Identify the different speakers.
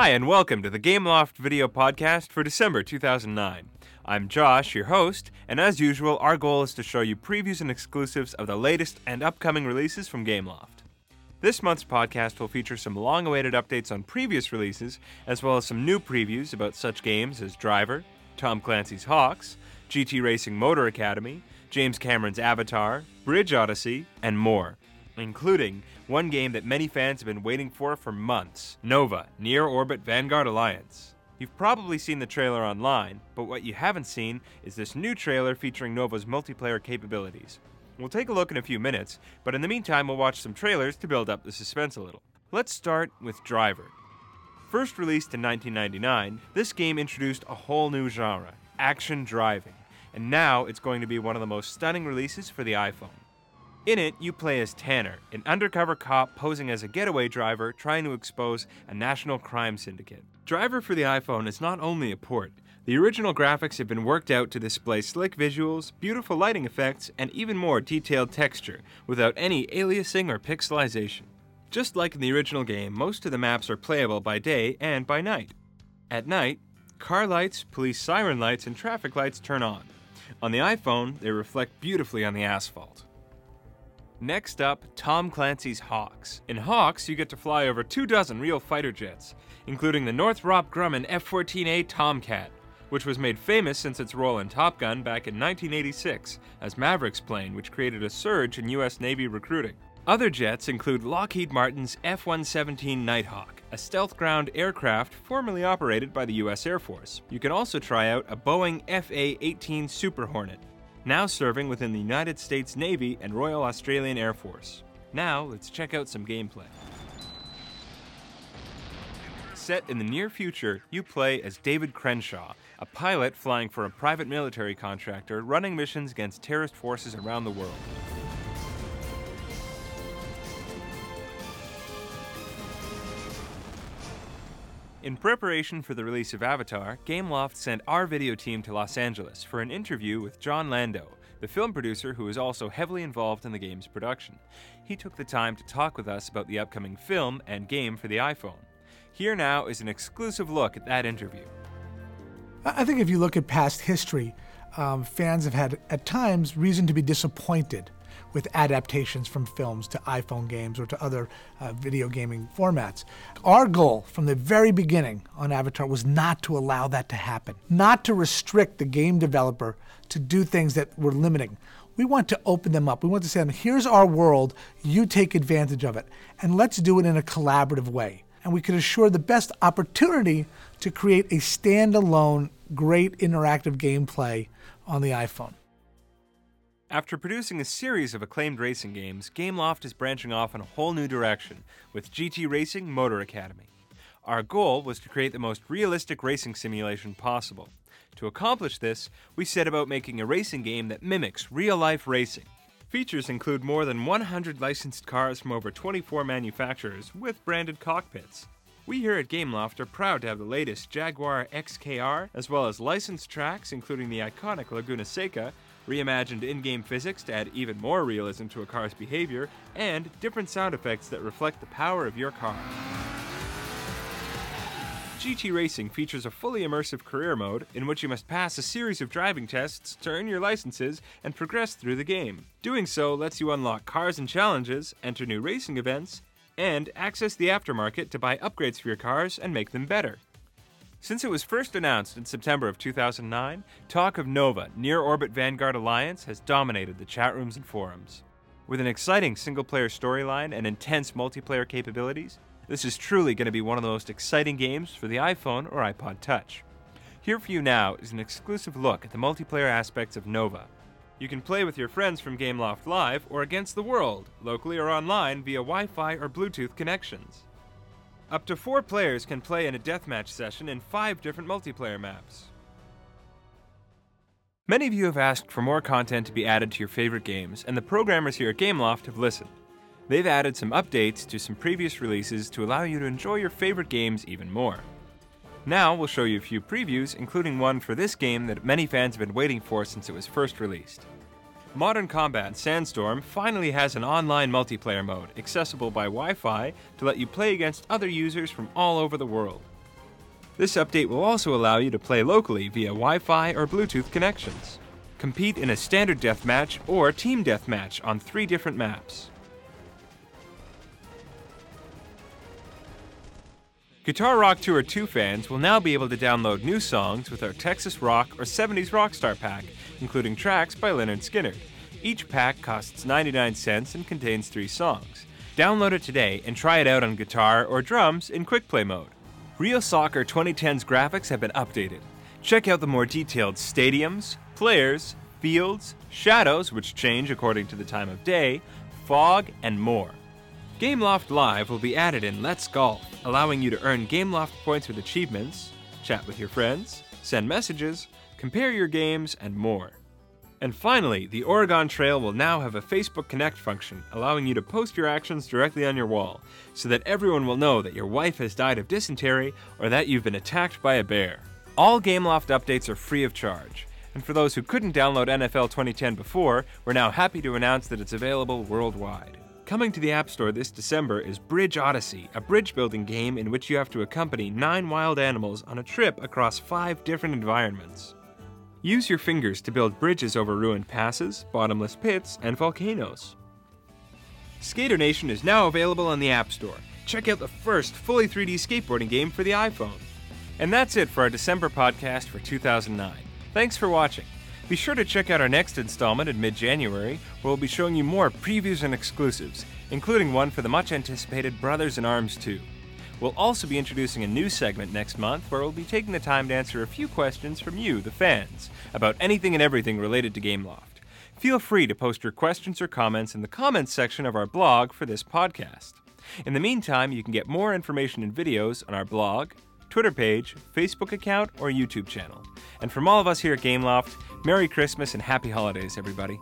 Speaker 1: Hi, and welcome to the Gameloft video podcast for December 2009. I'm Josh, your host, and as usual, our goal is to show you previews and exclusives of the latest and upcoming releases from Gameloft. This month's podcast will feature some long awaited updates on previous releases, as well as some new previews about such games as Driver, Tom Clancy's H.A.W.X., GT Racing Motor Academy, James Cameron's Avatar, Bridge Odyssey, and more including one game that many fans have been waiting for for months N.O.V.A. Near Orbit Vanguard Alliance. You've probably seen the trailer online, but what you haven't seen is this new trailer featuring N.O.V.A.'s multiplayer capabilities. We'll take a look in a few minutes, but in the meantime, we'll watch some trailers to build up the suspense a little. Let's start with Driver. First released in 1999, this game introduced a whole new genre action driving, and now it's going to be one of the most stunning releases for the iPhone. In it, you play as Tanner, an undercover cop posing as a getaway driver trying to expose a national crime syndicate. Driver for the iPhone is not only a port, the original graphics have been worked out to display slick visuals, beautiful lighting effects, and even more detailed texture without any aliasing or pixelization. Just like in the original game, most of the maps are playable by day and by night. At night, car lights, police siren lights, and traffic lights turn on. On the iPhone, they reflect beautifully on the asphalt. Next up, Tom Clancy's Hawks. In H.A.W.X., you get to fly over two dozen real fighter jets, including the Northrop Grumman F 14A Tomcat, which was made famous since its role in Top Gun back in 1986 as Maverick's plane, which created a surge in U.S. Navy recruiting. Other jets include Lockheed Martin's F 117 Nighthawk, a stealth ground aircraft formerly operated by the U.S. Air Force. You can also try out a Boeing FA 18 Super Hornet, now serving within the United States Navy and Royal Australian Air Force. Now, let's check out some gameplay. Set in the near future, you play as David Crenshaw, a pilot flying for a private military contractor running missions against terrorist forces around the world. In preparation for the release of Avatar, Gameloft sent our video team to Los Angeles for an interview with Jon Landau, the film producer who is also heavily involved in the game's production. He took the time to talk with us about the upcoming film and game for the iPhone. Here now is an exclusive look at that interview.
Speaker 2: I think if you look at past history, um, fans have had at times reason to be disappointed with adaptations from films to iPhone games or to other uh, video gaming formats. Our goal from the very beginning on Avatar was not to allow that to happen, not to restrict the game developer to do things that were limiting. We want to open them up. We want to say, here's our world, you take advantage of it, and let's do it in a collaborative way. And we can assure the best opportunity to create a standalone, great interactive gameplay on the iPhone.
Speaker 1: After producing a series of acclaimed racing games, Gameloft is branching off in a whole new direction with GT Racing Motor Academy. Our goal was to create the most realistic racing simulation possible. To accomplish this, we set about making a racing game that mimics real life racing. Features include more than 100 licensed cars from over 24 manufacturers with branded cockpits. We here at Gameloft are proud to have the latest Jaguar XKR, as well as licensed tracks including the iconic Laguna Seca reimagined in game physics to add even more realism to a car's behavior, and different sound effects that reflect the power of your car. GT Racing features a fully immersive career mode in which you must pass a series of driving tests to earn your licenses and progress through the game. Doing so lets you unlock cars and challenges, enter new racing events, and access the aftermarket to buy upgrades for your cars and make them better. Since it was first announced in September of 2009, talk of N.O.V.A., Near Orbit Vanguard Alliance, has dominated the chat rooms and forums. With an exciting single player storyline and intense multiplayer capabilities, this is truly going to be one of the most exciting games for the iPhone or iPod Touch. Here for you now is an exclusive look at the multiplayer aspects of Nova. You can play with your friends from Gameloft Live or against the world, locally or online via Wi Fi or Bluetooth connections. Up to four players can play in a deathmatch session in five different multiplayer maps. Many of you have asked for more content to be added to your favorite games, and the programmers here at Gameloft have listened. They've added some updates to some previous releases to allow you to enjoy your favorite games even more. Now, we'll show you a few previews, including one for this game that many fans have been waiting for since it was first released. Modern Combat Sandstorm finally has an online multiplayer mode, accessible by Wi Fi to let you play against other users from all over the world. This update will also allow you to play locally via Wi Fi or Bluetooth connections. Compete in a standard deathmatch or team deathmatch on three different maps. Guitar Rock Tour 2 fans will now be able to download new songs with our Texas Rock or 70s Rockstar pack, including tracks by Lynyrd Skynyrd. Each pack costs 99 cents and contains three songs. Download it today and try it out on guitar or drums in quick play mode. Real Soccer 2010's graphics have been updated. Check out the more detailed stadiums, players, fields, shadows, which change according to the time of day, fog, and more. Gameloft Live will be added in Let's Golf, allowing you to earn Gameloft points with achievements, chat with your friends, send messages, compare your games, and more. And finally, the Oregon Trail will now have a Facebook Connect function, allowing you to post your actions directly on your wall, so that everyone will know that your wife has died of dysentery or that you've been attacked by a bear. All Gameloft updates are free of charge. And for those who couldn't download NFL 2010 before, we're now happy to announce that it's available worldwide. Coming to the App Store this December is Bridge Odyssey, a bridge building game in which you have to accompany nine wild animals on a trip across five different environments. Use your fingers to build bridges over ruined passes, bottomless pits, and volcanoes. Skater Nation is now available on the App Store. Check out the first fully 3D skateboarding game for the iPhone. And that's it for our December podcast for 2009. Thanks for watching. Be sure to check out our next installment in mid January, where we'll be showing you more previews and exclusives, including one for the much anticipated Brothers in Arms 2. We'll also be introducing a new segment next month where we'll be taking the time to answer a few questions from you, the fans, about anything and everything related to Gameloft. Feel free to post your questions or comments in the comments section of our blog for this podcast. In the meantime, you can get more information and videos on our blog, Twitter page, Facebook account, or YouTube channel. And from all of us here at Gameloft, Merry Christmas and Happy Holidays, everybody.